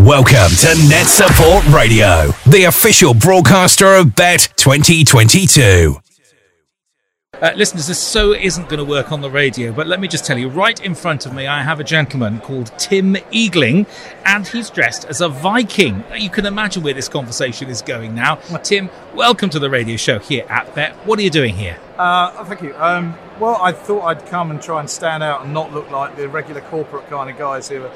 Welcome to NetSupport Radio, the official broadcaster of Bett 2022. Uh, listeners, this so isn't going to work on the radio, but let me just tell you right in front of me, I have a gentleman called Tim Eagling, and he's dressed as a Viking. You can imagine where this conversation is going now. Tim, welcome to the radio show here at Bett. What are you doing here? Uh, oh, thank you. Um, well, I thought I'd come and try and stand out and not look like the regular corporate kind of guys who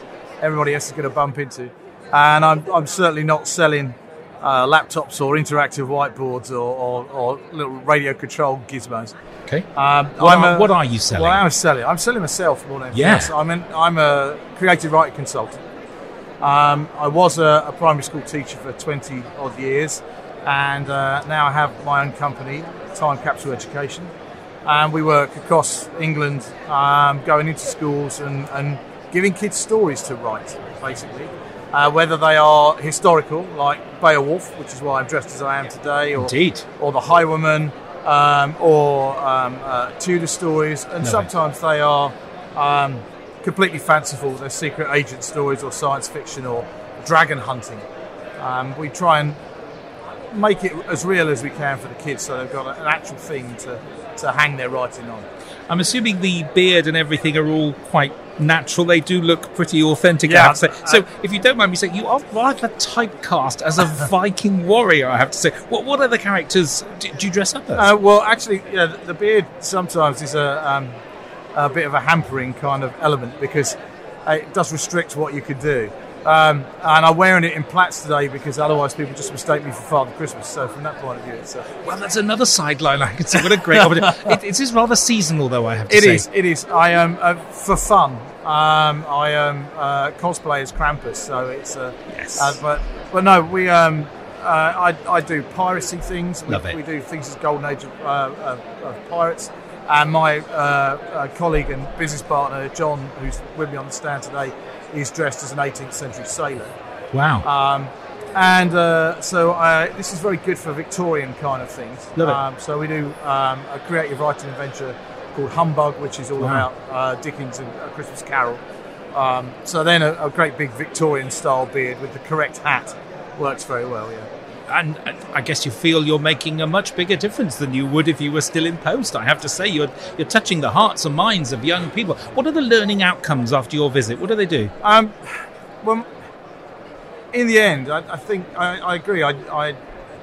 everybody else is going to bump into. And I'm, I'm certainly not selling uh, laptops or interactive whiteboards or, or, or little radio controlled gizmos. Okay. Um, What are- a- what are you selling? Well, I'm selling. I'm selling myself more than anything Yeah. else. I'm, an, I'm a creative writing consultant. Um, I was a, a primary school teacher for 20 odd years, and uh, now I have my own company, Time Capsule Education. And we work across England, um, going into schools and, and giving kids stories to write, basically. Uh, whether they are historical, like Beowulf, which is why I'm dressed as I am today, or, Indeed. or the Highwayman, um, or um, uh, Tudor stories, and Lovely. sometimes they are um, completely fanciful. They're secret agent stories, or science fiction, or dragon hunting. Um, we try and make it as real as we can for the kids, so they've got an actual thing to, to hang their writing on. I'm assuming the beard and everything are all quite natural. They do look pretty authentic. I Yeah. say. So, if you don't mind me saying, you are rather typecast as a Viking warrior. I have to say. What What other characters do, do you dress up as? Uh, well, actually, yeah, the, the beard sometimes is a, um, a bit of a hampering kind of element because it does restrict what you could do. Um, and I'm wearing it in plaits today because otherwise people just mistake me for Father Christmas. So from that point of view, it's uh, well, that's another sideline I can see. What a great opportunity! it, it is rather seasonal, though. I have to It say. is. It is. I am uh, for fun. Um, I am uh, cosplay as Krampus, so it's. Uh, Yes. Uh, but but no, we. Um, uh, I, I do piracy things. We, Love it. we do things as Golden Age of, uh, of, of pirates. And my uh, uh, colleague and business partner John, who's with me on the stand today, is dressed as an 18th century sailor. Wow. Um, and uh, so uh, this is very good for Victorian kind of things. Love it. Um, so we do um, a creative writing adventure called Humbug, which is all Wow. about uh, Dickens and A Christmas Carol. Um, so then a, a great big Victorian style beard with the correct hat works very well. Yeah. And I guess you feel you're making a much bigger difference than you would if you were still in post. I have to say, you're you're touching the hearts and minds of young people. What are the learning outcomes after your visit? What do they do? Um, well, in the end, I, I think I, I agree. I, I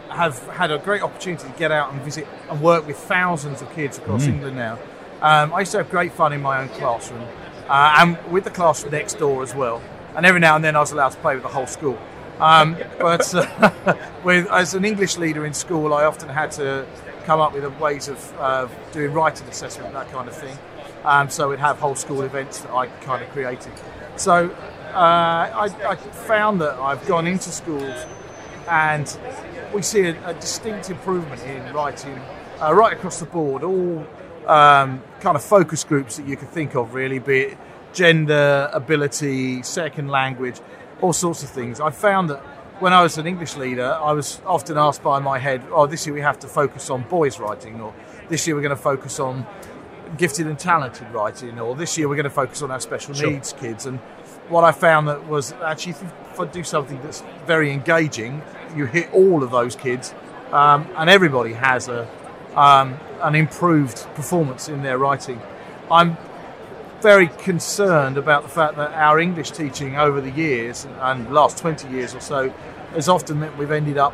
have had a great opportunity to get out and visit and work with thousands of kids across England now. Um, I used to have great fun in my own classroom uh, and with the class next door as well. And every now and then I was allowed to play with the whole school. Um, but uh, with, as an English leader in school, I often had to come up with ways of uh, doing writing assessment, that kind of thing. Um, so we'd have whole school events that I kind of created. So uh, I, I found that I've gone into schools and we see a, a distinct improvement in writing uh, right across the board. All um, kind of focus groups that you could think of, really, be it gender, ability, second language, all sorts of things. I found that when I was an English leader, I was often asked by my head, "Oh, this year we have to focus on boys writing," or "This year we're going to focus on gifted and talented writing," or "This year we're going to focus on our special Sure. needs kids." And what I found that was actually if I do something that's very engaging, you hit all of those kids, um, and everybody has a um, an improved performance in their writing. I'm very concerned about the fact that our English teaching over the years and last 20 years or so has often meant we've ended up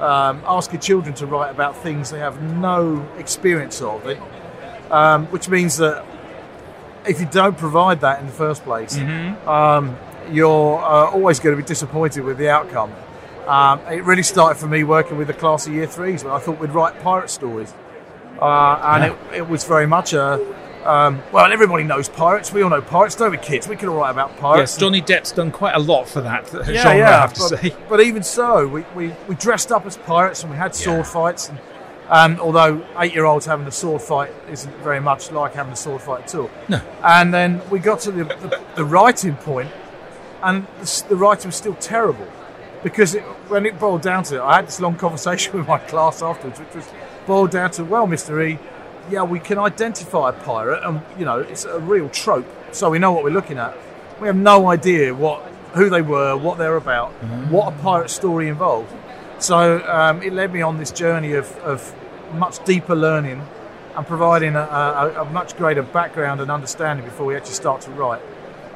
um, asking children to write about things they have no experience of, it, um, which means that if you don't provide that in the first place, um, you're uh, always going to be disappointed with the outcome. Um, it really started for me working with the class of year threes when I thought we'd write pirate stories. Uh, and it, it was very much a, um, well, everybody knows pirates. We all know pirates, don't we, kids? We can all write about pirates. Yes, Johnny Depp's done quite a lot for that yeah, genre. yeah. I have to but, say. but even so, we, we, we dressed up as pirates and we had sword Yeah. fights. And, um, although eight-year-olds having a sword fight isn't very much like having a sword fight at all. No. And then we got to the, the, the writing point, and the, the writing was still terrible because it, when it boiled down to it, I had this long conversation with my class afterwards, which was boiled down to, well, Mr. E, yeah, we can identify a pirate, and you know, it's a real trope, so we know what we're looking at. We have no idea what who they were, what they're about, what a pirate story involved. So um, it led me on this journey of, of much deeper learning and providing a, a, a much greater background and understanding before we actually start to write.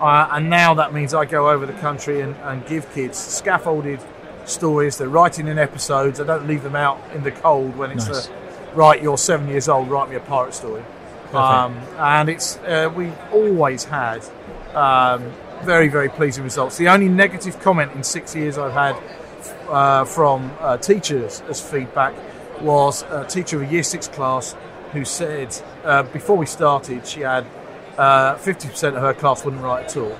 Uh, and now that means I go over the country and, and give kids scaffolded stories. They're writing in episodes. I don't leave them out in the cold when it's Nice. a, right. You're seven years old. Write me a pirate story. Um, and it's uh, we always had um, very very pleasing results. The only negative comment in six years I've had uh, from uh, teachers as feedback was a teacher of a year six class who said uh, before we started she had uh, 50% of her class wouldn't write at all.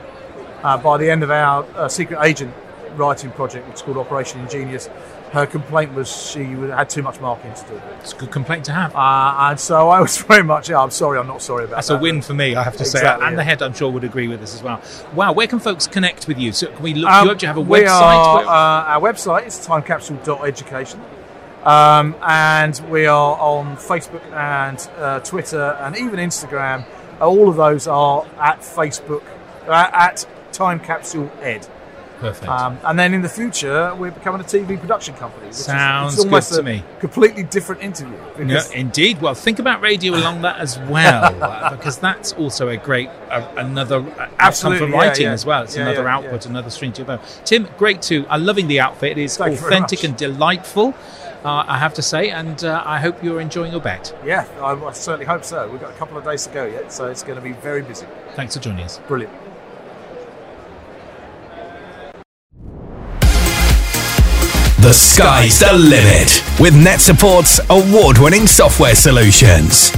Uh, by the end of our uh, secret agent writing project, which is called Operation Ingenious, her complaint was she had too much marking to do. It's a good complaint to have. Uh, and so I was very much, yeah, I'm sorry, I'm not sorry about That's that. That's a win for me, I have to say. Exactly, And yeah. the head, I'm sure, would agree with this as well. Wow, where can folks connect with you? So can we look Um, you up? Do you have a we website? Are, Where- uh, our website is timecapsule.education. Um, and we are on Facebook and uh, Twitter and even Instagram. All of those are at Facebook, uh, at Time Capsule Ed. Perfect. Um, and then in the future, we're becoming a TV production company. Which Sounds almost good to me. Completely different interview. Yeah, indeed. Well, think about radio along that as well, uh, because that's also a great uh, another uh, outcome Absolutely, for yeah, writing yeah. as well. It's Yeah, another output, another stream to your bow. Tim, great too. I'm loving the outfit. It is Thank authentic and delightful. Uh, I have to say, and uh, I hope you're enjoying your Bett. yeah, I, I certainly hope so. We've got a couple of days to go yet, so it's going to be very busy. Thanks for joining us. Brilliant. The sky's the limit with NetSupport's award winning software solutions.